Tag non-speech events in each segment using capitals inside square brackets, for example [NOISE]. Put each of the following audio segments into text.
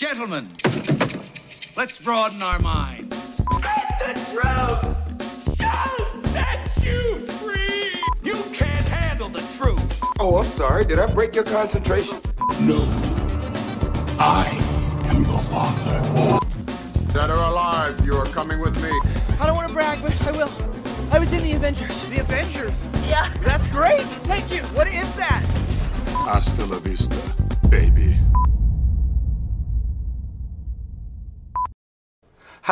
Gentlemen, let's broaden our minds. The truth shall set you free. You can't handle the truth. Oh, I'm sorry. Did I break your concentration? No. I am your father. Dead or alive, you are coming with me. I don't want to brag, but I will. I was in the Avengers. The Avengers? Yeah. That's great. Thank you. What is that? Hasta la vista,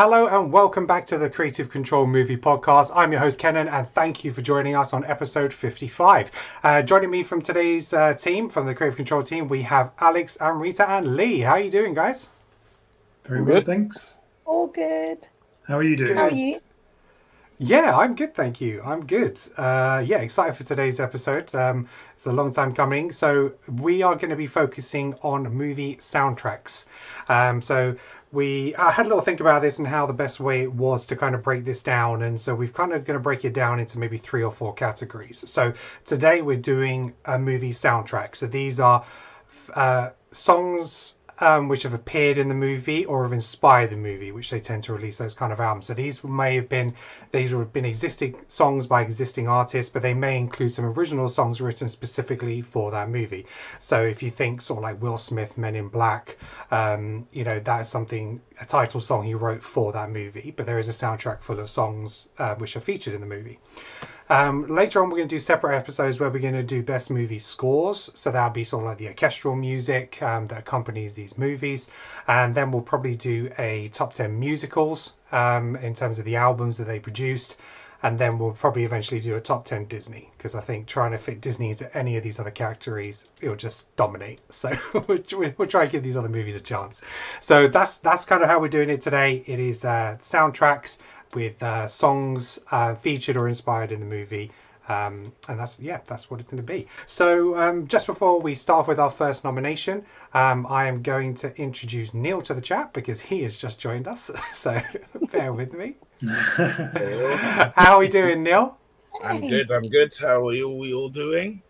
Hello and welcome back to the Creative Control Movie Podcast. I'm your host Kenan, and thank you for joining us on episode 55. Uh, joining me from today's uh, team, from the Creative Control team, we have Alex Amrita and Lee. How are you doing, guys? Very well, thanks. All good. How are you doing? How are you? Yeah, I'm good, thank you. I'm good. Uh, yeah, excited for today's episode. Um, it's a long time coming. So we are going to be focusing on movie soundtracks. Um, so we had a little think about this and how the best way it was to kind of break this down, and so we've kind of going to break it down into maybe three or four categories. So today we're doing a movie soundtrack. So these are uh, songs um, which have appeared in the movie or have inspired the movie, which they tend to release those kind of albums. So these may have been these would have been existing songs by existing artists, but they may include some original songs written specifically for that movie. So if you think sort of like Will Smith, Men in Black, um, you know that is something a title song he wrote for that movie, but there is a soundtrack full of songs uh, which are featured in the movie. Um, later on, we're going to do separate episodes where we're going to do best movie scores. So that'll be sort of like the orchestral music um, that accompanies these movies. And then we'll probably do a top 10 musicals um, in terms of the albums that they produced. And then we'll probably eventually do a top 10 Disney because I think trying to fit Disney into any of these other categories, it'll just dominate. [LAUGHS] So we'll, we'll try and give these other movies a chance. So that's that's kind of how we're doing it today. It is uh, soundtracks with uh, songs uh, featured or inspired in the movie. Um, and that's yeah, that's what it's going to be. So um, just before we start with our first nomination, um, I am going to introduce Neil to the chat because he has just joined us. [LAUGHS] So [LAUGHS] bear with me. [LAUGHS] How are we doing, Neil? I'm good. I'm good. How are you, we all doing?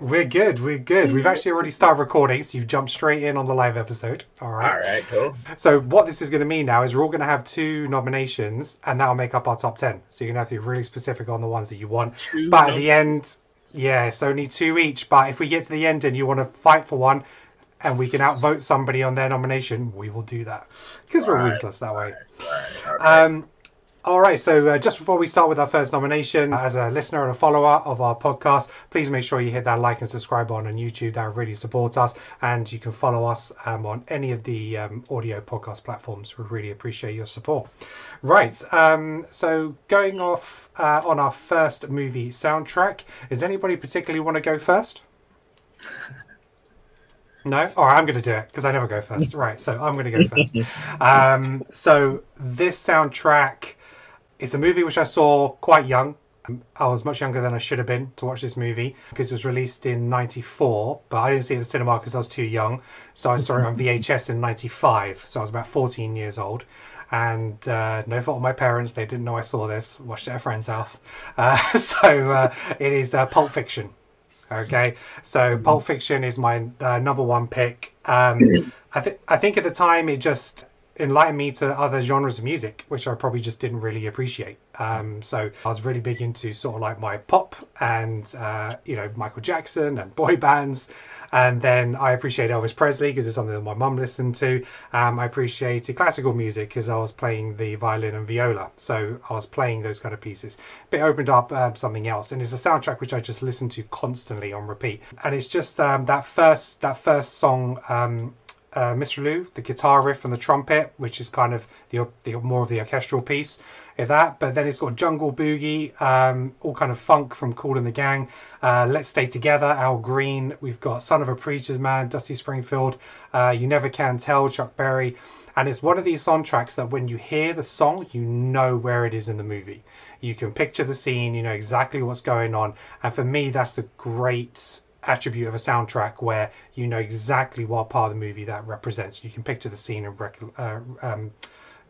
We're good. We're good. We've actually already started recording, so you've jumped straight in on the live episode. All right. All right. Cool. So what this is going to mean now is we're all going to have two nominations, and that'll make up our top ten. So you're going to have to be really specific on the ones that you want. Two but at the end, yeah, it's only two each. But if we get to the end and you want to fight for one, and we can outvote somebody on their nomination, we will do that because we're Right, ruthless that way. Right, okay. Um, all right, so uh, just before we start with our first nomination, as a listener and a follower of our podcast, please make sure you hit that like and subscribe button on YouTube. That really supports us. And you can follow us um, on any of the um, audio podcast platforms. We really appreciate your support. Right, um, so going off uh, on our first movie soundtrack, does anybody particularly want to go first? [LAUGHS] No? All right, I'm going to do it because I never go first. Right, so I'm going to go first. [LAUGHS] Um, so this soundtrack is a movie which I saw quite young. I was much younger than I should have been to watch this movie because it was released in '94, but I didn't see it in the cinema because I was too young. So I saw it on [LAUGHS] VHS in '95, so I was about 14 years old. And uh, no fault of my parents, they didn't know I saw this. Watched it at a friend's house. [LAUGHS] Uh, so uh, it is uh, Pulp Fiction. Okay, so Pulp Fiction is my uh, number one pick. Um, [CLEARS THROAT] I think I think at the time it just enlightened me to other genres of music, which I probably just didn't really appreciate. Um, so I was really big into sort of like my pop and uh, you know Michael Jackson and boy bands. And then I appreciate Elvis Presley because it's something that my mum listened to. Um, I appreciated classical music because I was playing the violin and viola, so I was playing those kind of pieces. But it opened up uh, something else, and it's a soundtrack which I just listen to constantly on repeat. And it's just um, that first that first song. Uh, Mr. Lou, the guitar riff and the trumpet, which is kind of the, the more of the orchestral piece of that. But then it's got Jungle Boogie, um, all kind of funk from Cool and the Gang. Uh, Let's Stay Together, Al Green. We've got Son of a Preacher's Man, Dusty Springfield. Uh, you Never Can Tell, Chuck Berry. And it's one of these soundtracks that when you hear the song, you know where it is in the movie. You can picture the scene, you know exactly what's going on. And for me, that's the great attribute of a soundtrack where you know exactly what part of the movie that represents. You can picture the scene and rec- uh, um,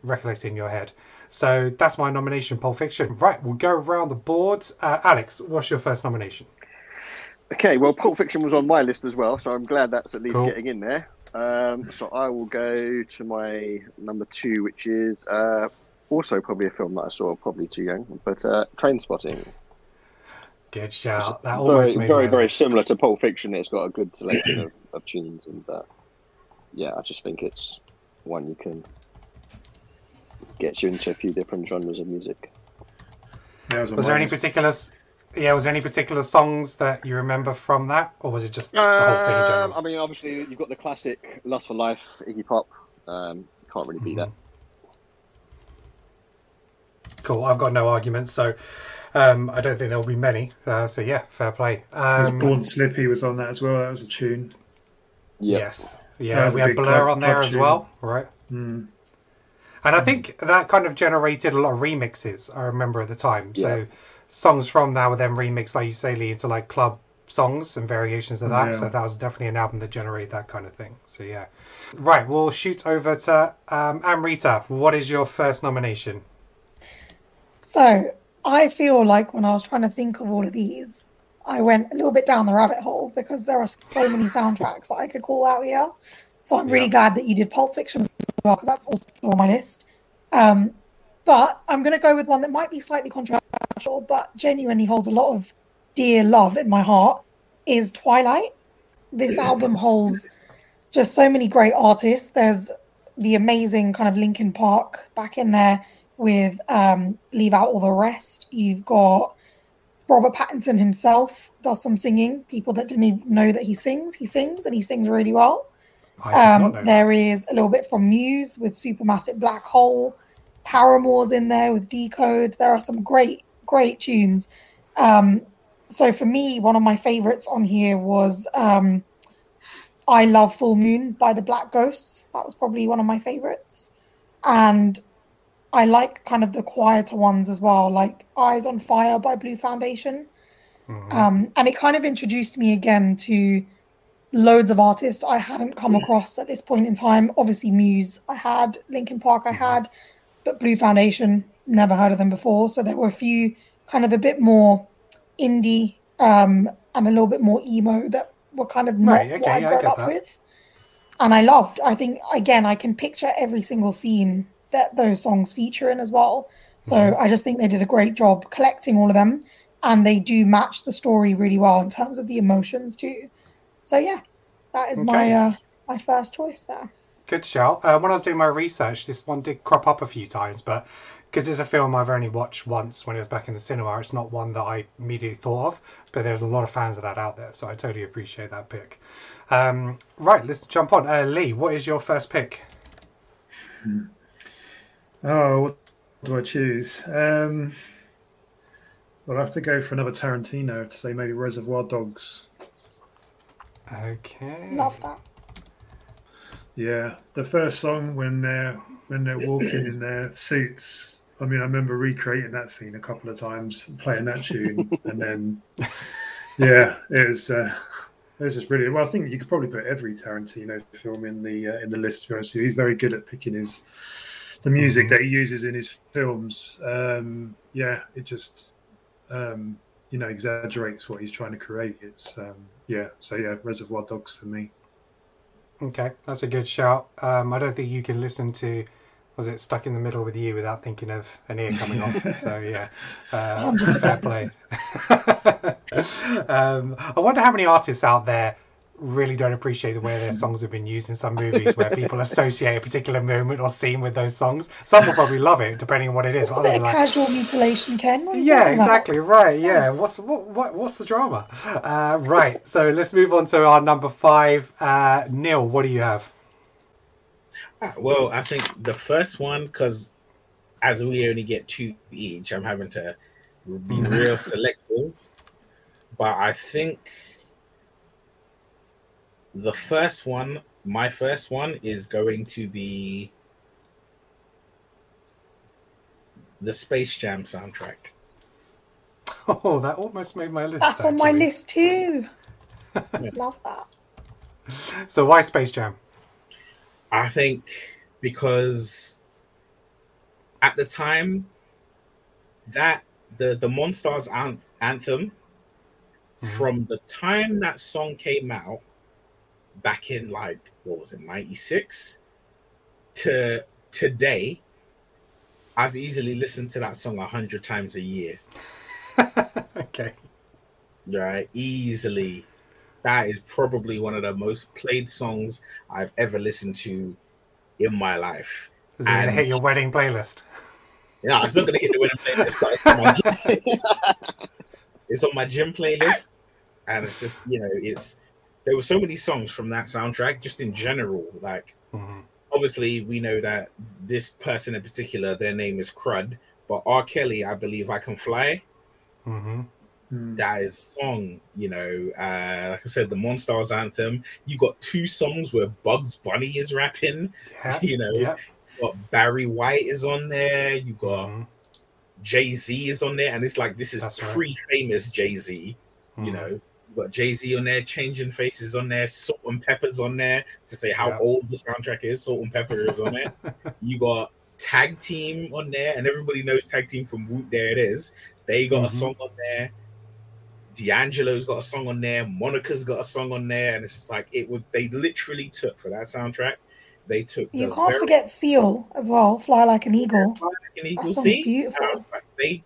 recollect it in your head. So that's my nomination, Pulp Fiction. Right, we'll go around the board. Uh, Alex, what's your first nomination? Okay, well, Pulp Fiction was on my list as well, so I'm glad that's at least Cool. getting in there. Um, so I will go to my number two, which is uh, also probably a film that I saw probably too young, but uh, Trainspotting. Good shout. That almost Very, made very, very similar to Pulp Fiction. It's got a good selection of, of tunes, and uh, yeah, I just think it's one you can get you into a few different genres of music. Yeah, was Was there any particular? Yeah, was there any particular songs that you remember from that, or was it just the whole thing in Um, general? I mean, obviously, you've got the classic "Lust for Life" Iggy Pop. Um, can't really beat that. Cool. I've got no arguments, so um, I don't think there will be many. Uh, so yeah, fair play. Um, Born Slippy was on that as well. That was a tune. Yes. Yeah, was we had big Blur club- on there as tune. well, right? Mm. And I think that kind of generated a lot of remixes. I remember at the time. So songs from that were then remixed, like you say, Lee, into like club songs and variations of that. Yeah. So that was definitely an album that generated that kind of thing. So yeah. Right, we'll shoot over to um, Amrita. What is your first nomination? So I feel like when I was trying to think of all of these, I went a little bit down the rabbit hole because there are so many [SIGHS] soundtracks that I could call out here. So I'm really Yeah. glad that you did Pulp Fiction as well because that's also on my list. Um, but I'm going to go with one that might be slightly controversial, but genuinely holds a lot of dear love in my heart. Is Twilight? This album holds just so many great artists. There's the amazing kind of Linkin Park back in there with um, Leave Out All the Rest. You've got Robert Pattinson himself does some singing. People that didn't even know that he sings, he sings and he sings really well. I did not Um, there is a little bit from Muse with Supermassive Black Hole. Paramore's in there with Decode. There are some great, great tunes. Um, so for me, one of my favorites on here was um, I Love Full Moon by the Black Ghosts. That was probably one of my favorites. And I like kind of the quieter ones as well, like Eyes on Fire by Blue Foundation. Um, and it kind of introduced me again to loads of artists I hadn't come across at this point in time. Obviously, Muse, I had, Linkin Park, I had, but Blue Foundation, never heard of them before. So there were a few kind of a bit more indie um, and a little bit more emo that were kind of not Right, okay, what I yeah, I grew up that. with. And I loved, I think, again, I can picture every single scene that those songs feature in as well. So Mm-hmm. I just think they did a great job collecting all of them. And they do match the story really well in terms of the emotions too. So yeah, that is my uh, my first choice there. Good shout. Uh, when I was doing my research, this one did crop up a few times, but because it's a film I've only watched once when it was back in the cinema, it's not one that I immediately thought of. But there's a lot of fans of that out there, so I totally appreciate that pick. Um, right, let's jump on. Uh, Lee, what is your first pick? Oh, what do I choose? Um, well, I have to go for another Tarantino to say maybe Reservoir Dogs. Okay. Love that. Yeah, the first song when they're when they're walking in their suits. I mean, I remember recreating that scene a couple of times, playing that tune, and then [LAUGHS] yeah, it was uh, it was just brilliant. Well, I think you could probably put every Tarantino film in the uh, in the list. To be honest, he's very good at picking his the music that he uses in his films. Um, yeah, it just um, you know exaggerates what he's trying to create. It's um, yeah, so yeah, Reservoir Dogs for me. Okay, that's a good shout. Um, I don't think you can listen to was it stuck in the middle with you without thinking of an ear coming off. [LAUGHS] So yeah, uh, fair play. [LAUGHS] um, I wonder how many artists out there really don't appreciate the way their [LAUGHS] songs have been used in some movies where people associate a particular moment or scene with those songs. Some will probably love it depending on what it is. Just a bit of like, casual mutilation, Ken. What are you yeah, talking about? exactly. Right. Yeah. What's what, what what's the drama? Uh, right. So let's move on to our number five. Uh, Neil, what do you have? Ah, Well, I think the first one, because as we only get two each, I'm having to be real [LAUGHS] selective. But I think the first one, my first one, is going to be the Space Jam soundtrack. Oh, that almost made my list. That's on my list too. [LAUGHS] Love that. So why Space Jam? I think because at the time that the the Monstars an- anthem mm-hmm. from the time that song came out back in like what was it, ninety six, to today, I've easily listened to that song a hundred times a year. [LAUGHS] okay. Right, easily. That is probably one of the most played songs I've ever listened to in my life. Is it And- hit your wedding playlist? Yeah, it's not gonna hit the winning playlist, but it's on, playlist. [LAUGHS] it's on my gym playlist, and it's just you know, it's there were so many songs from that soundtrack, just in general. Like, Mhm. obviously, we know that this person in particular, their name is Crud, but R. Kelly, I believe, I can fly. Mm-hmm. That is a song, you know. Uh, like I said, the Monstars anthem. You got two songs where Bugs Bunny is rapping. Yeah. [LAUGHS] You know, Yeah. you got Barry White is on there. You got Mhm. Jay Z is on there, and it's like this is That's pre-famous Jay Z. You Mhm. know, you got Jay Z on there, changing faces on there, Salt-N-Pepa's on there to say how Yeah. old the soundtrack is. Salt-N-Pepa is on there. [LAUGHS] you got Tag Team on there, and everybody knows Tag Team from Whoomp. There it is. They got Mhm. a song on there. D'Angelo's got a song on there. Monica's got a song on there, and it's just like it would. They literally took for that soundtrack. They took. You the can't very- forget Seal as well. Fly like an eagle. an eagle. That See, beautiful. Uh, they,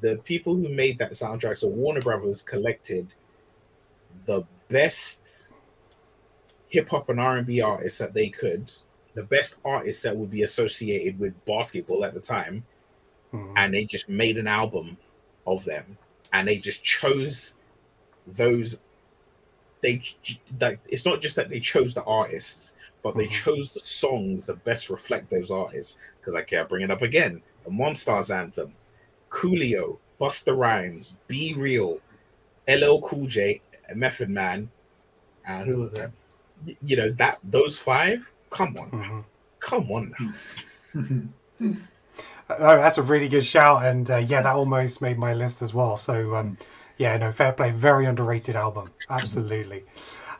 the people who made that soundtrack, so Warner Brothers collected the best hip hop and R and B artists that they could, the best artists that would be associated with basketball at the time, Mhm. and they just made an album of them, and they just chose those. They like it's not just that they chose the artists, but they Mhm. chose the songs that best reflect those artists. Because I can't bring it up again. The Monstars anthem, Coolio, Busta Rhymes, B-Real, LL Cool J, Method Man, and who was that? You know that those five. Come on, Mhm. come on. Now. [LAUGHS] Oh, that's a really good shout, and uh, yeah, that almost made my list as well. So, um, yeah, no, fair play, very underrated album, absolutely.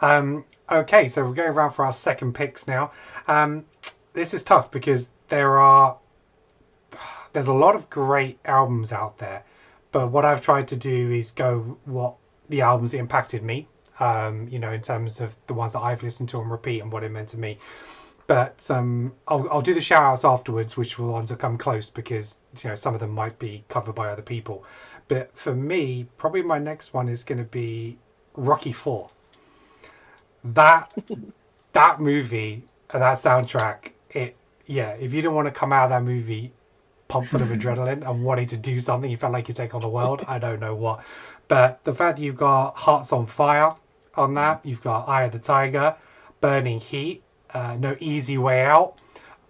Um, okay, so we're going around for our second picks now. Um, this is tough because there are there's a lot of great albums out there, but what I've tried to do is go what the albums that impacted me. Um, you know, in terms of the ones that I've listened to and repeat and what it meant to me but um, I'll, I'll do the shout outs afterwards, which will ones that come close because you know some of them might be covered by other people. But for me, probably my next one is going to be Rocky Four. That [LAUGHS] that movie and that soundtrack, it yeah. If you didn't want to come out of that movie pumped full of [LAUGHS] adrenaline and wanting to do something, you felt like you take on the world. I don't know what, but the fact that you've got Hearts on Fire on that, you've got Eye of the Tiger, Burning Heat, uh, No Easy Way Out.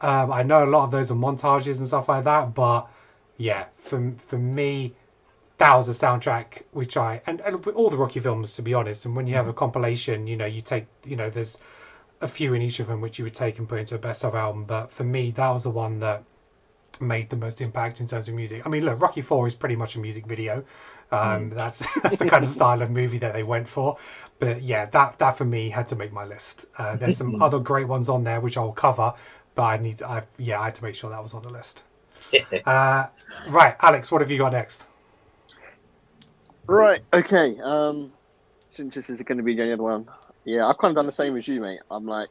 Um, I know a lot of those are montages and stuff like that, but yeah, for for me, that was a soundtrack which I and, and all the Rocky films, to be honest. And when you have a compilation, you know, you take you know, there's a few in each of them which you would take and put into a best of album. But for me, that was the one that made the most impact in terms of music. I mean, look, Rocky Four is pretty much a music video. Um, That's [LAUGHS] that's the [LAUGHS] kind of style of movie that they went for. But yeah, that that for me had to make my list. Uh, there's some [LAUGHS] other great ones on there which I'll cover, but I need to, I yeah, I had to make sure that was on the list. uh, right, Alex, what have you got next? Right. Okay. Um, since this is going to be the other one, yeah, I've kind of done the same as you, mate. I'm like,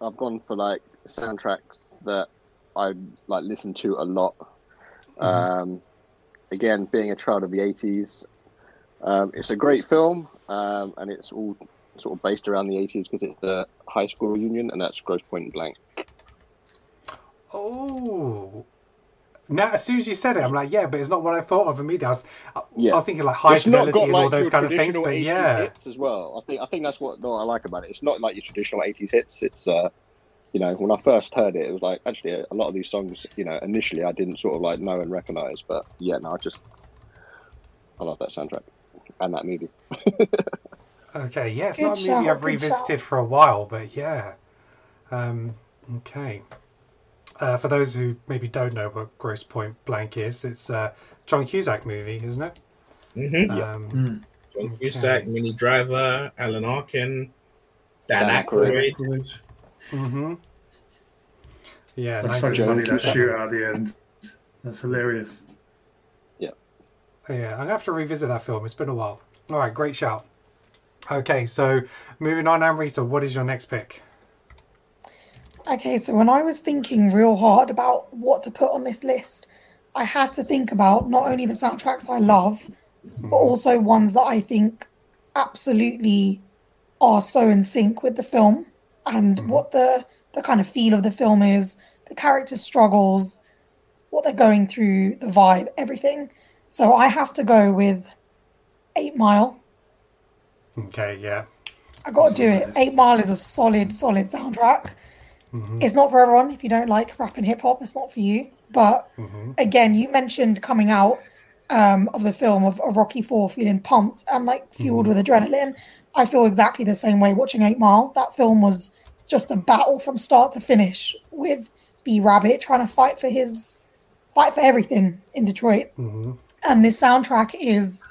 I've gone for like soundtracks that I like listen to a lot. Um, again, being a child of the '80s, um, it's a great film, um, and it's all sort of based around the '80s because it's the high school reunion, and that's Grosse Pointe Blank. Oh. Now, as soon as you said it, I'm like, yeah, but it's not what I thought of immediately. I was, I Yeah. was thinking like high it's not fidelity got and all those kind of things, but 80s yeah, hits as well. I think I think that's what, what I like about it. It's not like your traditional '80s hits. It's uh, you know, when I first heard it, it was like actually a, a lot of these songs, you know, initially I didn't sort of like know and recognize, but yeah, no, I just I love that soundtrack and that movie. [LAUGHS] Okay, yeah, it's Good not a movie I've good revisited for a while, but yeah. Um, okay. Uh, for those who maybe don't know what Grosse Pointe Blank is, it's a John Cusack movie, isn't it? Mm-hmm. Um, John Cusack, Minnie Driver, Alan Arkin, Dan, Dan Aykroyd. Aykroyd. Hmm Yeah, That's so 19 funny that Cusack. shootout at the end. That's hilarious. Yeah. Yeah, I'm gonna have to revisit that film. It's been a while. All right, great shout. Okay, so moving on, Amrita, what is your next pick? Okay, so when I was thinking real hard about what to put on this list, I had to think about not only the soundtracks I love, but also ones that I think absolutely are so in sync with the film and what the the kind of feel of the film is, the character struggles, what they're going through, the vibe, everything. So I have to go with Eight Mile. Okay, yeah. I got to do it. Eight Mile is a solid, solid soundtrack. It's not for everyone. If you don't like rap and hip hop, it's not for you. But again, you mentioned coming out um, of the film of, of Rocky Four feeling pumped and like fueled with adrenaline. I feel exactly the same way watching Eight Mile. That film was just a battle from start to finish with B Rabbit trying to fight for his fight for everything in Detroit. And this soundtrack is,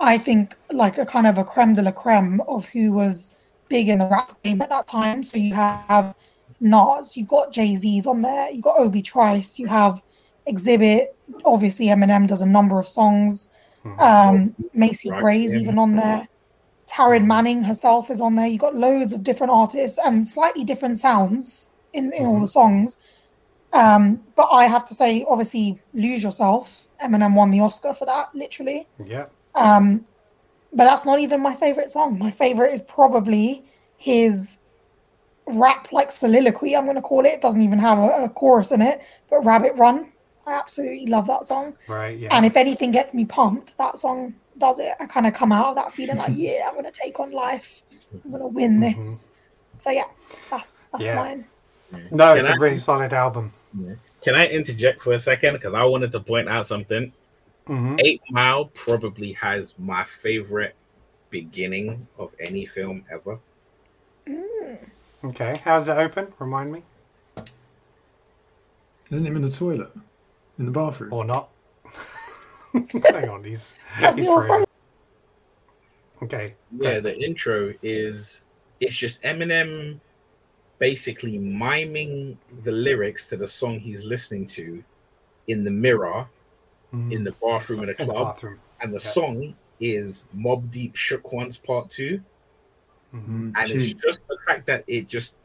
I think, like a kind of a creme de la creme of who was big in the rap game at that time. So you have Nas, you've got Jay Z's on there, you've got Obi Trice, you have Xzibit. Obviously, Eminem does a number of songs. Um, Macy Right, Gray's yeah. even on there. Taryn Manning herself is on there. You've got loads of different artists and slightly different sounds in, in all the songs. Um, but I have to say, obviously, Lose Yourself. Eminem won the Oscar for that, literally. Yeah. Um, but that's not even my favorite song. My favorite is probably his rap like soliloquy. I'm going to call it. It doesn't even have a, a chorus in it, but Rabbit Run. I absolutely love that song. Right, yeah. And if anything gets me pumped, that song does it. I kind of come out of that feeling like, [LAUGHS] yeah, I'm going to take on life. I'm going to win this. So yeah, that's that's Yeah. mine. No, it's Can a I- really solid album. Can I interject for a second? Because I wanted to point out something. Mhm. Eight Mile probably has my favorite beginning of any film ever. Okay, how's it open? Remind me. Isn't him in the toilet? In the bathroom? Or not? [LAUGHS] Hang on, he's, he's more free. fun. Okay. Yeah, the intro is it's just Eminem basically miming the lyrics to the song he's listening to in the mirror in the bathroom in a In the club. bathroom. And the Yeah. song is Mobb Deep Shook Ones Part 2. Mm-hmm. Mm, And it's just the fact that it just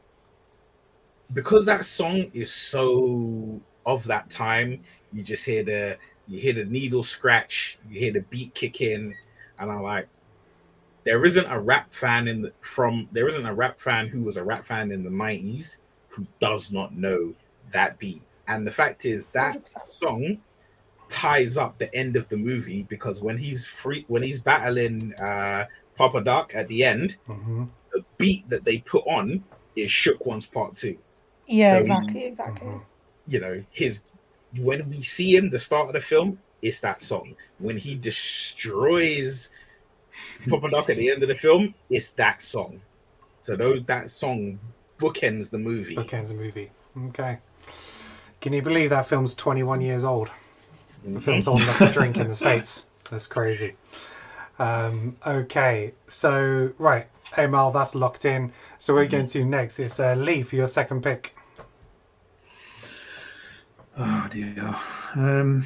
because that song is so of that time, you just hear the you hear the needle scratch, you hear the beat kick in, and I'm like, there isn't a rap fan in the from there isn't a rap fan who was a rap fan in the 90s who does not know that beat. And the fact is that 100%. song ties up the end of the movie because when he's free when he's battling uh Papa Doc at the end, hmm the beat that they put on is Shook One's Part Two. Yeah, So he- exactly, exactly. Mm-hmm. You know, his when we see him the start of the film, it's that song. When he destroys Papa Doc at the end of the film, it's that song. So those that song bookends the movie. Bookends the movie. Okay. Can you believe that film's 21 years old? The film's old enough to drink in the States. That's crazy. Um, okay, so, right, Amal, that's locked in. So we're going to next. It's uh, Lee for your second pick. Oh dear. Um,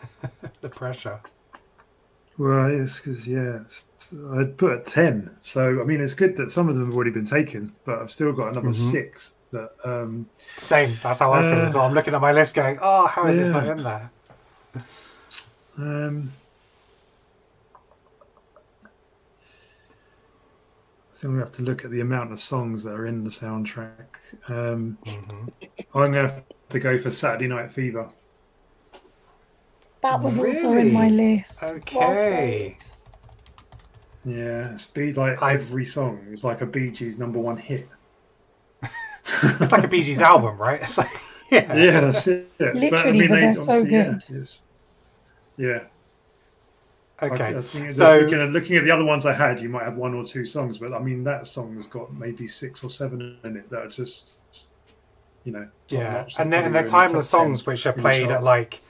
[LAUGHS] The pressure. well, yes, because yeah, it's, I'd put a ten. So I mean, it's good that some of them have already been taken, but I've still got another Mhm. six. That um, Same, that's how I feel as well. I'm looking at my list going, oh, how is this not in there? um, I think we have to look at the amount of songs that are in the soundtrack. Um, Mhm. I'm going to have to go for Saturday Night Fever. That was also in my list. Okay. played. Yeah, it's be like every song is like a Bee Gees number one hit. [LAUGHS] It's like a Bee Gees album, right? It's like, yeah. Yeah, that's it. Literally, but they're so obviously, yeah, good. Yeah, I- Okay. I, think just So, looking, at, looking at the other ones I had, you might have one or two songs, but I mean that song's got maybe six or seven in it that are just, you know, yeah. And They're they're, they're the timeless songs which are played at like,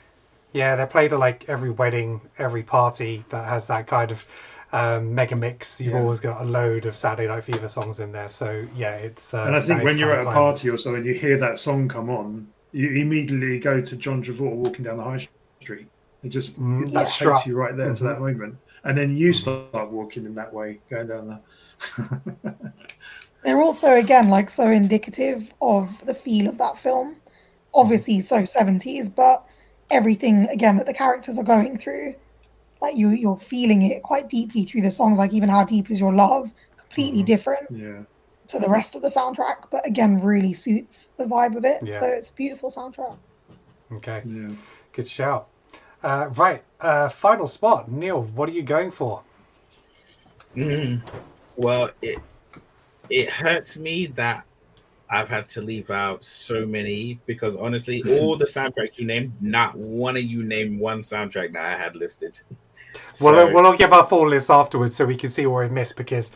yeah, they're played at like every wedding, every party that has that kind of um, mega mix. You've Yeah. always got a load of Saturday Night Fever songs in there. So, yeah, it's. Uh, And I think when you're at a timeless. party or so and you hear that song come on, you immediately go to John Travolta walking down the high street It just Mm, it that just strut. takes you right there to that moment, and then you start walking in that way, going down there. [LAUGHS] They're also again like so indicative of the feel of that film. Obviously, so seventies, but everything again that the characters are going through, like you you're feeling it quite deeply through the songs. Like even how deep is your love, completely different yeah. to the rest of the soundtrack, but again really suits the vibe of it. Yeah. So it's a beautiful soundtrack. Okay, Yeah. good shout. Uh, right, uh, final spot. Neil, what are you going for? Mm. Well, it it hurts me that I've had to leave out so many because honestly, [LAUGHS] all the soundtracks you named, not one of you named one soundtrack that I had listed. [LAUGHS] We'll, So- we'll give our full list afterwards so we can see where we missed because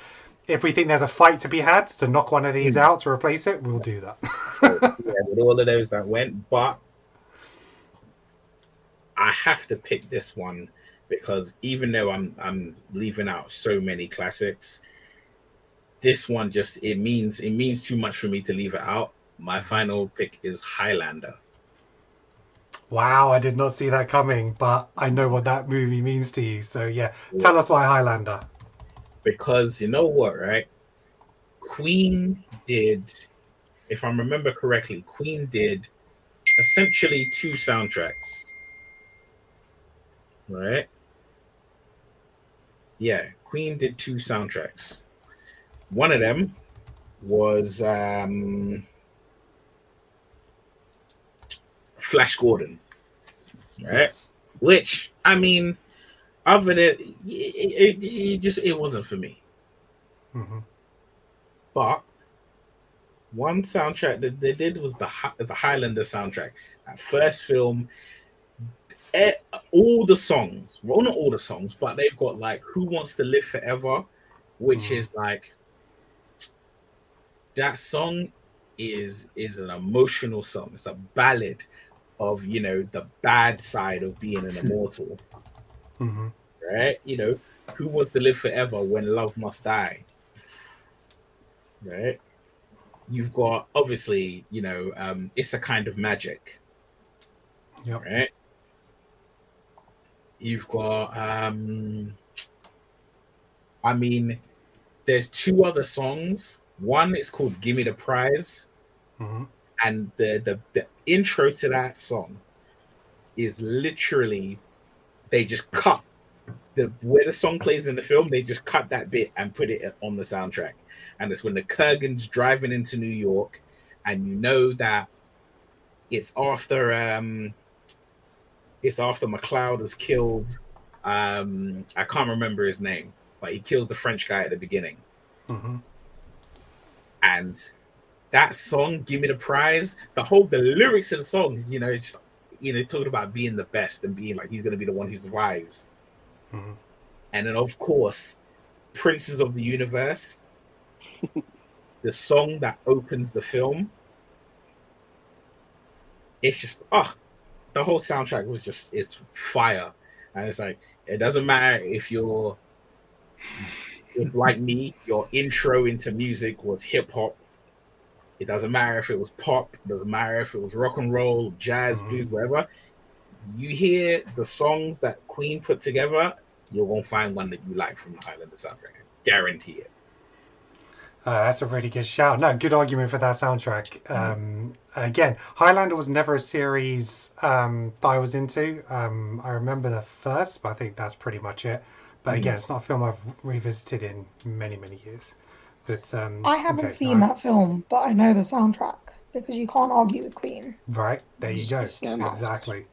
if we think there's a fight to be had to knock one of these out to replace it, we'll do that. so, [LAUGHS] yeah, with all of those that went, but I have to pick this one because even though I'm I'm leaving out so many classics, this one just it means it means too much for me to leave it out. My final pick is Highlander. wow, I did not see that coming, but I know what that movie means to you. So yeah, tell us why Highlander. because you know what, right? Queen did, if I remember correctly, Queen did essentially two soundtracks, right? Yeah, Queen did two soundtracks. One of them was um, Flash Gordon, right? Yes. Which I mean, other than it, it, it just it wasn't for me. Mhm. But one soundtrack that they did was the the Highlander soundtrack. That first film, all the songs, well, not all the songs, but they've got like "Who Wants to Live Forever," which is like that song is is an emotional song. It's a ballad of you know the bad side of being an immortal [LAUGHS] Mhm. right? You know, who wants to live forever when love must die? Right? You've got obviously, you know, um, it's a kind of magic, Yep. right? You've got um I mean, there's two other songs. One is called Gimme the Prize, Mhm. and the, the the intro to that song is literally they just cut the where the song plays in the film they just cut that bit and put it on the soundtrack and it's when the kurgan's driving into new york and you know that it's after um it's after MacLeod has killed um i can't remember his name but he kills the french guy at the beginning Mhm. and that song give me the prize the whole the lyrics of the song you know it's you know talking about being the best and being like he's going to be the one who survives Mhm. and then of course princes of the universe [LAUGHS] the song that opens the film it's just ah the whole soundtrack was just it's fire. And it's like it doesn't matter if you're if like me your intro into music was hip-hop. It doesn't matter if it was pop it doesn't matter if it was rock and roll jazz Mhm. blues whatever. You hear the songs that queen put together you're gonna find one that you like from the highlander soundtrack. Guarantee it Uh, that's a really good shout. No, good argument for that soundtrack. Um, again, Highlander was never a series um, that I was into. Um, I remember the first, but I think that's pretty much it. But again, it's not a film I've revisited in many, many years. But um, I haven't okay, seen no, that film, but I know the soundtrack because you can't argue with Queen. Right there, you go. Exactly.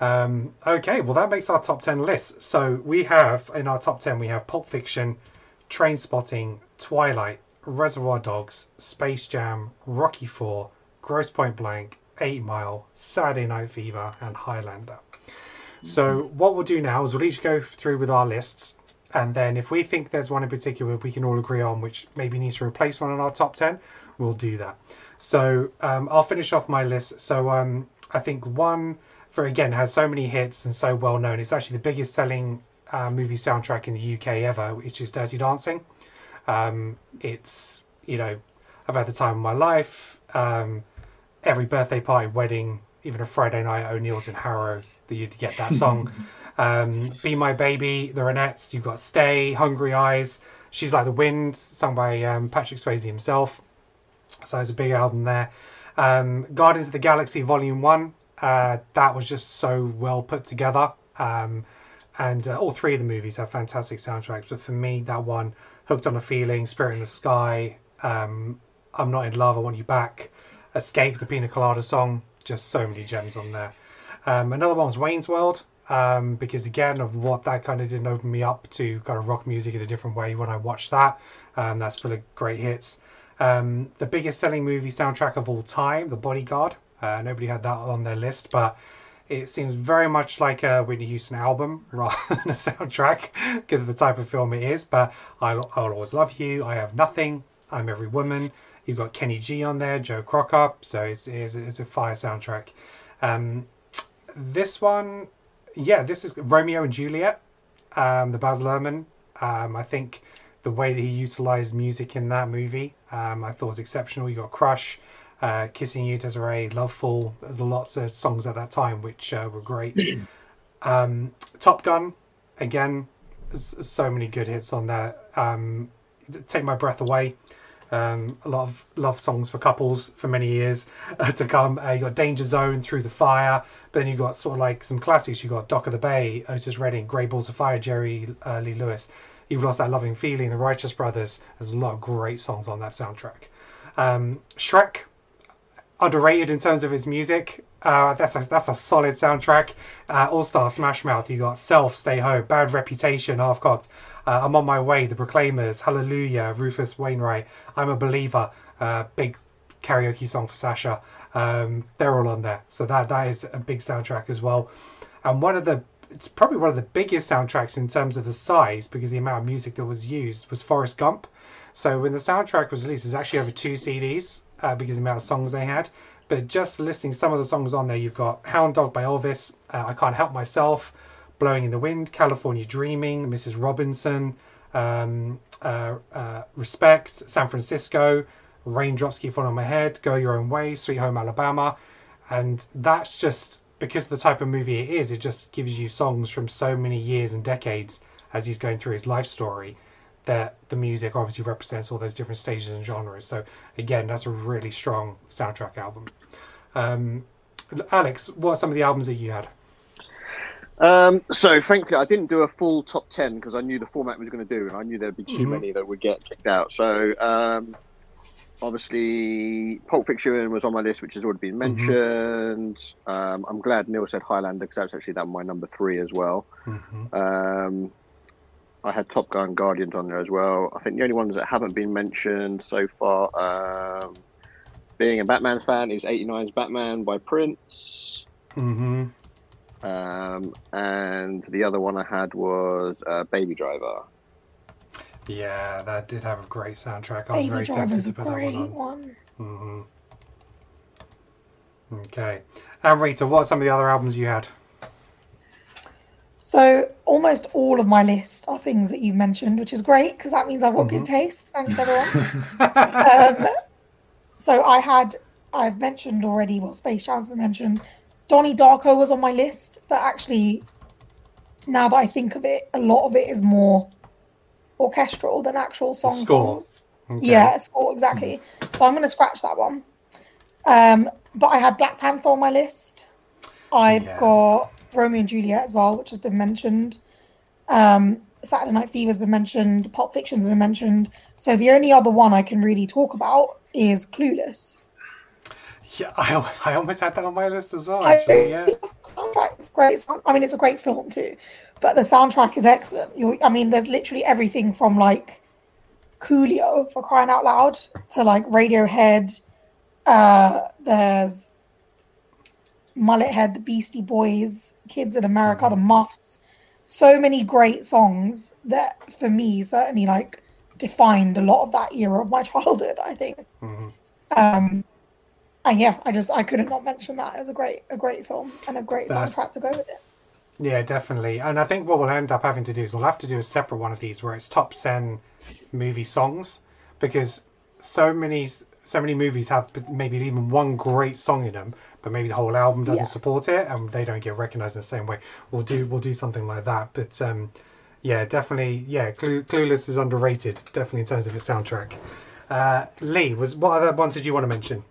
Um, okay, well that makes our top ten list. So we have in our top ten we have Pulp Fiction, Trainspotting, Twilight, Reservoir Dogs, Space Jam, Rocky Four, Grosse Pointe Blank, Eight Mile, Saturday Night Fever, and Highlander. So what we'll do now is we'll each go through with our lists, and then if we think there's one in particular we can all agree on, which maybe needs to replace one in our top ten, we'll do that. So um, I'll finish off my list. So um, I think one for again has so many hits and so well known. It's actually the biggest selling uh, movie soundtrack in the UK ever, which is Dirty Dancing. Um, it's you know I've had the time of my life. Um, every birthday party, wedding, even a Friday night at O'Neill's in Harrow that you'd get that song. [LAUGHS] um, Be My Baby, The Ronettes, you've got Stay, Hungry Eyes, She's Like the Wind, sung by um, Patrick Swayze himself. So it's a big album there. Um, Guardians of the Galaxy Volume 1, uh, that was just so well put together. Um, and uh, all three of the movies have fantastic soundtracks. But for me, that one, Hooked on a Feeling, Spirit in the Sky, um, I'm Not in Love, I Want You Back, Escape, the Pina Colada song, just so many gems on there. Um, another one was Wayne's World, um, because again, of what that kind of didn't open me up to kind of rock music in a different way when I watched that. Um, that's full of great hits. Um, the biggest selling movie soundtrack of all time, The Bodyguard. Uh, nobody had that on their list, but it seems very much like a Whitney Houston album [LAUGHS] rather than a soundtrack because of the type of film it is. But I'll, I'll always love you. I have nothing. I'm every woman. You've got Kenny G on there, Joe Cocker, so it's, it's, it's a fire soundtrack. Um, this one, yeah, this is Romeo and Juliet, um, the Baz Luhrmann. Um, I think the way that he utilized music in that movie, um, I thought was exceptional. You got Crush, uh, Kissing You, Des'ree, Lovefool. There's lots of songs at that time which uh, were great. [CLEARS THROAT] um, Top Gun, again, so many good hits on there. Um, Take My Breath Away. Um, a lot of love songs for couples for many years [LAUGHS] uh, to come. Uh, you got Danger Zone, Through the Fire. But then you got sort of like some classics. You got Dock of the Bay, Otis Redding, Great Balls of Fire, Jerry uh, Lee Lewis. You've Lost That Loving Feeling, The Righteous Brothers. There's a lot of great songs on that soundtrack. Um, Shrek, underrated in terms of his music. Uh, that's a, that's a solid soundtrack. Uh, All Star Smash Mouth. You got Self, Stay Home, Bad Reputation, Half Cocked. Uh, I'm on my way. The Proclaimers, Hallelujah, Rufus Wainwright. I'm a believer. Uh, big karaoke song for Sasha. Um, they're all on there. So that that is a big soundtrack as well. And one of the it's probably one of the biggest soundtracks in terms of the size because the amount of music that was used was Forrest Gump. So when the soundtrack was released, it was actually over two CDs uh, because of the amount of songs they had. But just listing some of the songs on there, you've got Hound Dog by Elvis, uh, I Can't Help Myself, Blowing in the Wind, California Dreaming, Mrs. Robinson, um, uh, uh, Respect, San Francisco, Raindrops Keep Falling on My Head, Go Your Own Way, Sweet Home Alabama. And that's just because of the type of movie it is, it just gives you songs from so many years and decades as he's going through his life story that the music obviously represents all those different stages and genres. So again, that's a really strong soundtrack album. Um, Alex, what are some of the albums that you had? Um, so frankly, I didn't do a full top ten because I knew the format was going to do, and I knew there'd be too Mhm. many that would get kicked out. So um, obviously, Pulp Fiction was on my list, which has already been mentioned. Um, I'm glad Neil said Highlander because that's actually that my number three as well. Mhm. I had Top Gun Guardians on there as well. I think the only ones that haven't been mentioned so far, um, being a Batman fan, is 89's Batman by Prince. Mm-hmm. Um, and the other one I had was uh, Baby Driver. Yeah, that did have a great soundtrack. I was Baby very tempted to a put that great one one. on. hmm Okay. Amrita, what are some of the other albums you had? So almost all of my list are things that you've mentioned, which is great because that means I've got good taste. Thanks, [LAUGHS] everyone. [LAUGHS] um, so I had, I've mentioned already, well, Space Jam's been mentioned. Donnie Darko was on my list, but actually, now that I think of it, a lot of it is more orchestral than actual song score. songs. Okay. Yeah, score exactly. So I'm going to scratch that one. Um, but I had Black Panther on my list. I've Yeah. got Romeo and Juliet as well, which has been mentioned. Um, Saturday Night Fever has been mentioned. Pulp Fiction's been mentioned. So the only other one I can really talk about is Clueless. Yeah, I, I almost had that on my list as well, I actually. Yeah. soundtrack is great. I mean, it's a great film too, but the soundtrack is excellent. you I mean, there's literally everything from like Coolio for crying out loud to like Radiohead. Uh, there's Mullet Head, the Beastie Boys, Kids in America, the Muffs. So many great songs that, for me, certainly like defined a lot of that era of my [LAUGHS] childhood. I think. Mhm. Um, and yeah, I just I couldn't not mention that as a great a great film and a great That's- soundtrack to go with it. Yeah, definitely. And I think what we'll end up having to do is we'll have to do a separate one of these where it's top 10 movie songs because so many so many movies have maybe even one great song in them, but maybe the whole album doesn't Yeah. support it, and they don't get recognized in the same way. We'll do we'll do something like that. But um, yeah, definitely, yeah, Clue, Clueless is underrated, definitely in terms of its soundtrack. Uh, Lee, was what other ones did you want to mention?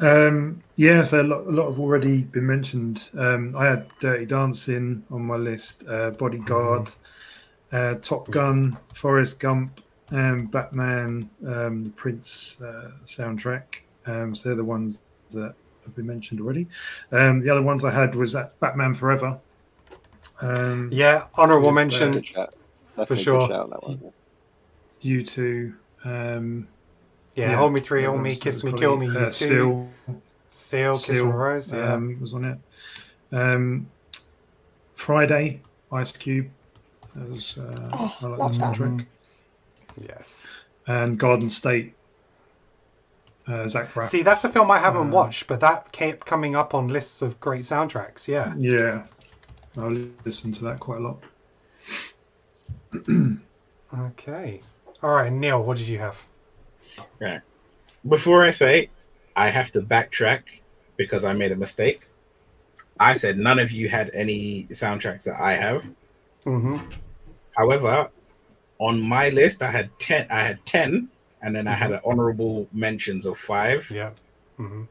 Um, yeah, so a lot, a lot have already been mentioned. Um, I had Dirty Dancing on my list, uh, Bodyguard, uh, Top Gun, Forrest Gump, and Batman, um, the Prince uh, soundtrack. Um, so they're the ones that have been mentioned already. Um, the other ones I had was that Batman Forever. Um, Yeah, honorable mention Good for sure. Good shout, that one. U2. Um, Yeah, Yeah, Hold Me Three, Hold Me, Kiss Me, Kill Me, probably, You uh, Too. Seal, Seal, Kiss Seal Rose, yeah. um, was on it. Um, Friday, Ice Cube. That was, uh, Oh, I like love that. soundtrack. yes. And Garden State. Uh, Zach Braff. See, that's a film I haven't Um, watched, but that kept coming up on lists of great soundtracks. Yeah. Yeah, I listen to that quite a lot. [CLEARS THROAT] Okay. All right, Neil, what did you have? Right. Before I say, I have to backtrack because I made a mistake. I said none of you had any soundtracks that I have. Mm-hmm. However, on my list, I had ten. I had ten, and then I had mm-hmm. an honorable mentions of five. Yeah. Mm-hmm.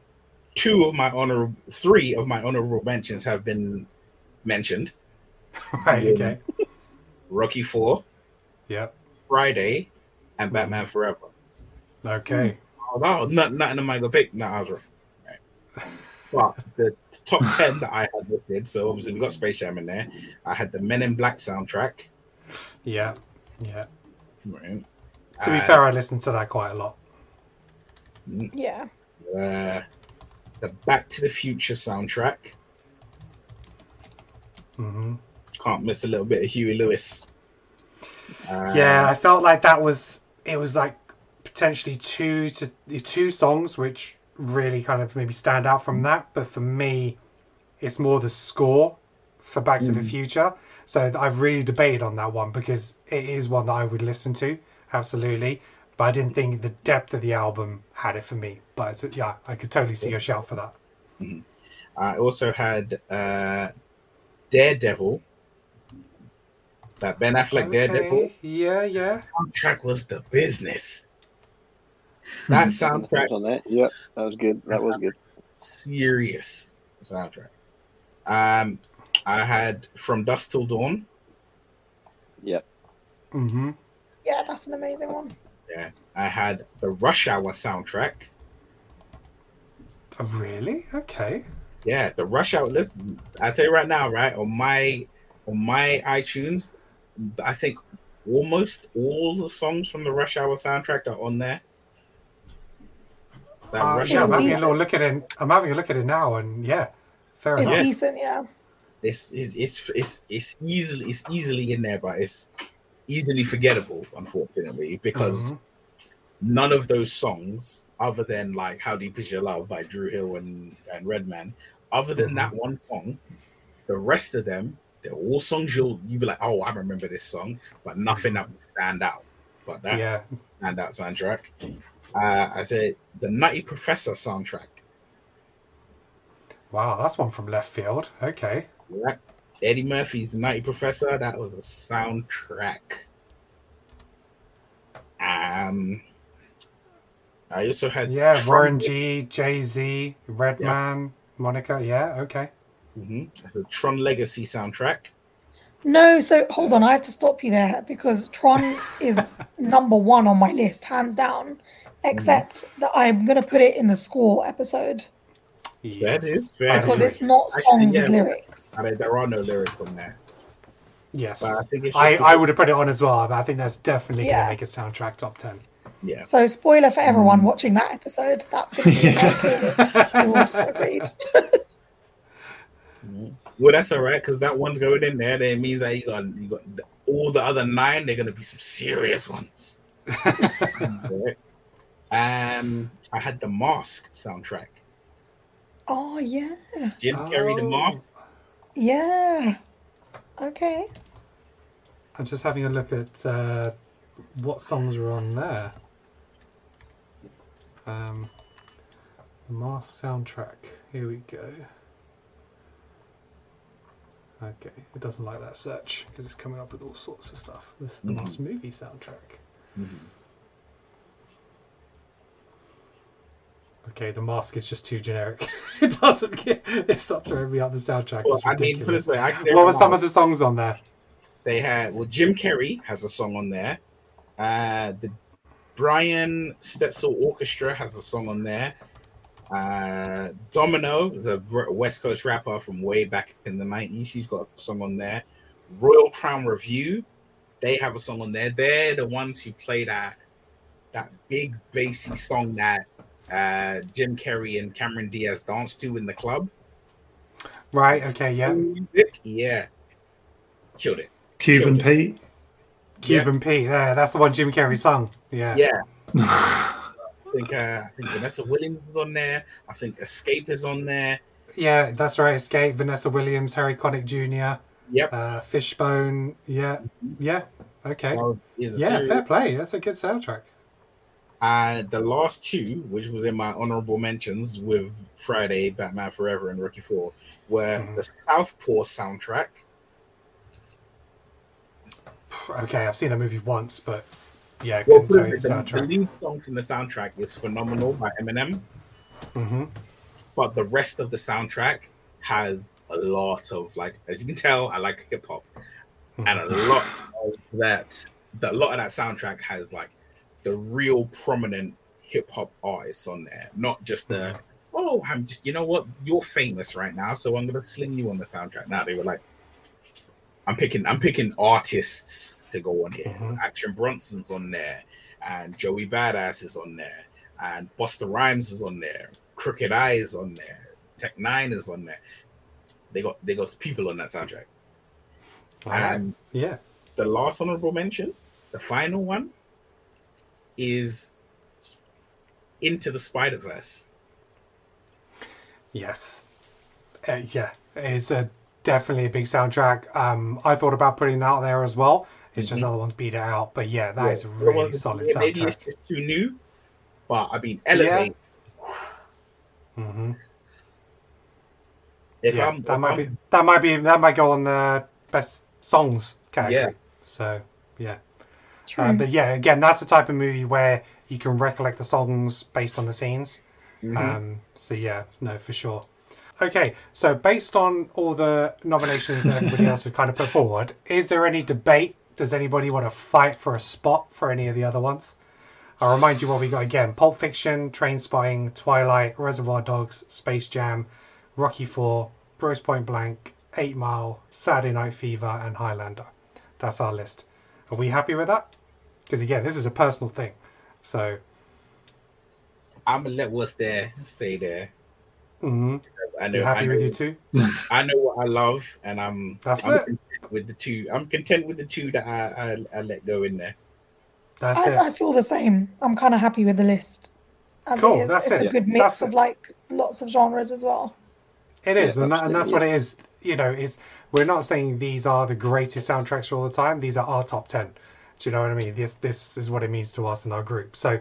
Two of my honorable, three of my honorable mentions have been mentioned. [LAUGHS] Right. Okay. Rocky Four, Yeah. Friday, and mm-hmm. Batman Forever. Okay. Mm. Oh, no, not, nothing am I gonna pick. No, I was wrong. Right. But the top [LAUGHS] ten that I had listed, so obviously we got Space Jam in there. I had the Men in Black soundtrack. Yeah. Yeah. Right. To be Uh, fair, I listened to that quite a lot. Yeah. uh, the Back to the Future soundtrack. hmm Can't miss a little bit of Huey Lewis. Uh, yeah, I felt like that was it was like potentially two to two songs which really kind of maybe stand out from that. But for me, it's more the score for Back to the Future. So I've really debated on that one because it is one that I would listen to absolutely. But I didn't think the depth of the album had it for me. But it's, yeah, I could totally see your shout for that. I also had uh, Daredevil. That Ben Affleck Daredevil Okay, Yeah, yeah. soundtrack was the business. That [LAUGHS] soundtrack on that. Yep, that was good. That was good. serious soundtrack. Um, I had From Dusk Till Dawn. Yep. Mm-hmm. Yeah, that's an amazing one. Yeah, I had the Rush Hour soundtrack. Oh, really? Okay. Yeah, the Rush Hour. Listen, I tell you right now, right on my on my iTunes, I think almost all the songs from the Rush Hour soundtrack are on there. That Uh, Rush yeah, I'm Hour, having a look at it. I'm having a look at it now, and yeah, fair It's enough. decent, yeah. it's, it's it's it's it's easily it's easily in there, but it's easily forgettable, unfortunately, because Mhm. none of those songs, other than like "How Deep Is Your Love" by Dru Hill and and Redman, other than that one song, the rest of them, they're all songs you'll you be like, "Oh, I remember this song," but nothing that would stand out. But that Yeah. standout soundtrack. Uh, I say the Nutty Professor soundtrack. Wow, that's one from left field. Okay. Right? Eddie Murphy's Nutty Professor. That was a soundtrack. Um, I also had Yeah, Tron- Warren G, Jay Z, Redman, Monica. Yeah, okay. Mhm. That's a Tron Legacy soundtrack. No, so hold on, I have to stop you there because Tron is [LAUGHS] number one on my list, hands down. Except that I'm gonna put it in the score episode Fair dude. Fair because it's not Actually, songs yeah. with lyrics. I mean, there are no lyrics on there, Yes. but I think it's I, because- I would have put it on as well, but I think that's definitely going to make a soundtrack top 10. yeah. So spoiler for everyone watching that episode, that's gonna be yeah. we all agreed. [LAUGHS] Well, that's all right because that one's going in there. It means that you got you got the, all the other nine. They're gonna be some serious ones. [LAUGHS] Um, I had the Mask soundtrack. Oh yeah. Jim Carrey, the Oh. Yeah. Okay. I'm just having a look at uh, what songs are on there. Um, the Mask soundtrack. Here we go. Okay, it doesn't like that search because it's coming up with all sorts of stuff. This is the Mhm. Mask movie soundtrack. Okay, the mask is just too generic. [LAUGHS] it doesn't get. It's not throwing me up the soundtrack. Well, I mean, put it way, I what were some of the songs on there? They had well, Jim Carrey has a song on there. Uh, the Brian Setzer Orchestra has a song on there. Uh, Domino is a West Coast rapper from way back in the nineties. He's got a song on there. Royal Crown Revue, they have a song on there. They're the ones who play that that big bassy song that uh, Jim Carrey and Cameron Diaz danced to in the club. Right. Okay. Yeah. Music, yeah, killed it. Cuban Pete. Cuban Pete. Yeah, that's the one Jim Carrey sung. Yeah. Yeah. [LAUGHS] I think uh, I think Vanessa Williams is on there. I think Xscape is on there. Yeah, that's right. Xscape, Vanessa Williams, Harry Connick Jr. Yep. Uh, Fishbone. Yeah. Yeah. Okay. So, is a Yeah, serious- fair play. That's a good soundtrack. And the last two, which was in my honorable mentions with Friday, Batman Forever, and Rocky Four, were Mm-hmm. the Southpaw soundtrack. Okay, I've seen the movie once, but yeah, Well, couldn't tell you the the, lead song from the soundtrack is phenomenal by Eminem, hmm but the rest of the soundtrack has a lot of like, as you can tell, I like hip hop, and a lot of that. The, a lot of that soundtrack has like the real prominent hip hop artists on there, not just the oh, I'm just you know what, you're famous right now, so I'm gonna sling you on the soundtrack. Now they were like, I'm picking, I'm picking artists to go on here. Mm-hmm. Action Bronson's on there, and Joey Badass is on there, and Busta Rhymes is on there, Crooked I is on there, Tech N9ne is on there. They got they got people on that soundtrack. And yeah, the last honorable mention, the final one, is Into the Spider Verse. Yes. Uh, yeah, it's a definitely a big soundtrack. Um, I thought about putting that there as well. It's just other ones beat it out. But yeah, that is a really solid yeah, maybe soundtrack. it's just too new, but I mean, elevate. hmm If yeah, I'm, that if might I'm- be that might be that might go on the best songs category. Yeah. So yeah. True. Uh, but yeah, again, that's the type of movie where you can recollect the songs based on the scenes. Mhm. Um, so yeah, no, for sure. Okay, so based on all the nominations that everybody [LAUGHS] else has kind of put forward, is there any debate? Does anybody want to fight for a spot for any of the other ones? I'll remind you what we got again: Pulp Fiction, Trainspotting, Twilight, Reservoir Dogs, Space Jam, Rocky Four, Grosse Pointe Blank, Eight Mile, Saturday Night Fever, and Highlander. That's our list. Are we happy with that? Because again, this is a personal thing. So, I'm gonna let what's there stay there. mhm. I know. you happy I with you too? [LAUGHS] I know what I love, and I'm. That's I'm it. with the two. I'm content with the two that I I, I let go in there. That's I, I feel the same. I'm kind of happy with the list. As Cool, it is. that's it's it. a good mix That's of it. like lots of genres as well. It is, Yeah, and, that, and that's absolutely. what it is. You know, is we're not saying these are the greatest soundtracks all the time. These are our top ten. Do you know what I mean? This this is what it means to us in our group. So,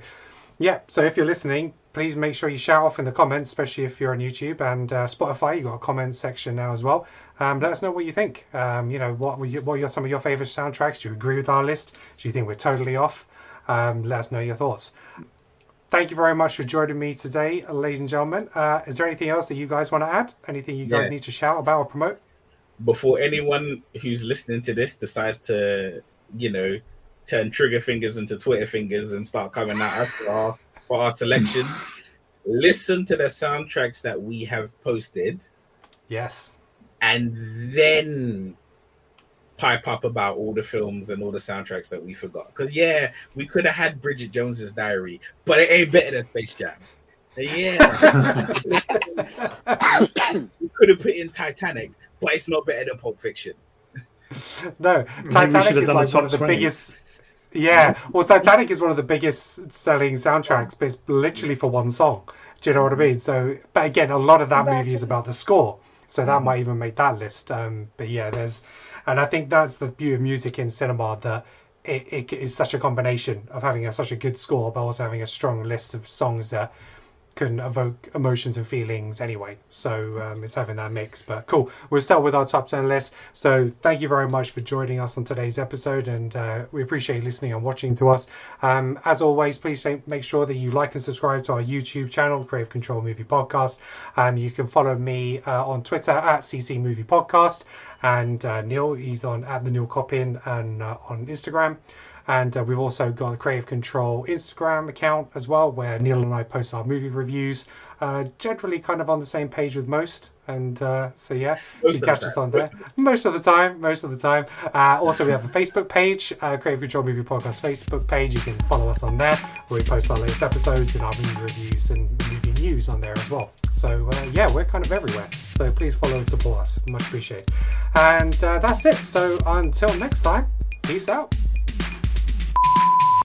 yeah. So if you're listening, please make sure you shout off in the comments, especially if you're on YouTube and uh, Spotify. You got a comment section now as well. Um, let us know what you think. Um, you know, what were you, what are some of your favorite soundtracks? Do you agree with our list? Do you think we're totally off? Um, let us know your thoughts. Thank you very much for joining me today, ladies and gentlemen. Uh, is there anything else that you guys want to add? Anything you guys Yeah. need to shout about or promote? Before anyone who's listening to this decides to, you know, turn trigger fingers into Twitter fingers and start coming out for our for our selections, [LAUGHS] listen to the soundtracks that we have posted. Yes. And then pipe up about all the films and all the soundtracks that we forgot. Because yeah, we could have had Bridget Jones's Diary, but it ain't better than Space Jam. Yeah, [LAUGHS] we could have put in Titanic, but it's not better than Pulp Fiction. No, Maybe Titanic is like one top of the 20. biggest. Yeah, well, Titanic is one of the biggest selling soundtracks, but it's literally for one song. Do you know what I mean? So, but again, a lot of that movie is about the score, so that might even make that list. Um, but yeah, there's, and I think that's the beauty of music in cinema that it, it is such a combination of having a, such a good score, but also having a strong list of songs that can evoke emotions and feelings anyway. So um, it's having that mix. But cool. We'll start with our top 10 list. So thank you very much for joining us on today's episode. And uh, we appreciate listening and watching to us. Um, as always, please make sure that you like and subscribe to our YouTube channel, Creative Control Movie Podcast. Um, you can follow me uh, on Twitter at CC Movie Podcast. And uh, Neil, he's on at the Neil Coppin and uh, on Instagram. And uh, we've also got a Creative Control Instagram account as well, where Neil and I post our movie reviews. Uh, generally, kind of on the same page with most. And uh, so, yeah, most you can catch us on there most of the time. Most of the time. Uh, also, we have a Facebook page, uh, Creative Control Movie Podcast Facebook page. You can follow us on there, where we post our latest episodes and our movie reviews and movie news on there as well. So, uh, yeah, we're kind of everywhere. So, please follow and support us. Much appreciated. And that's it. So, until next time, peace out.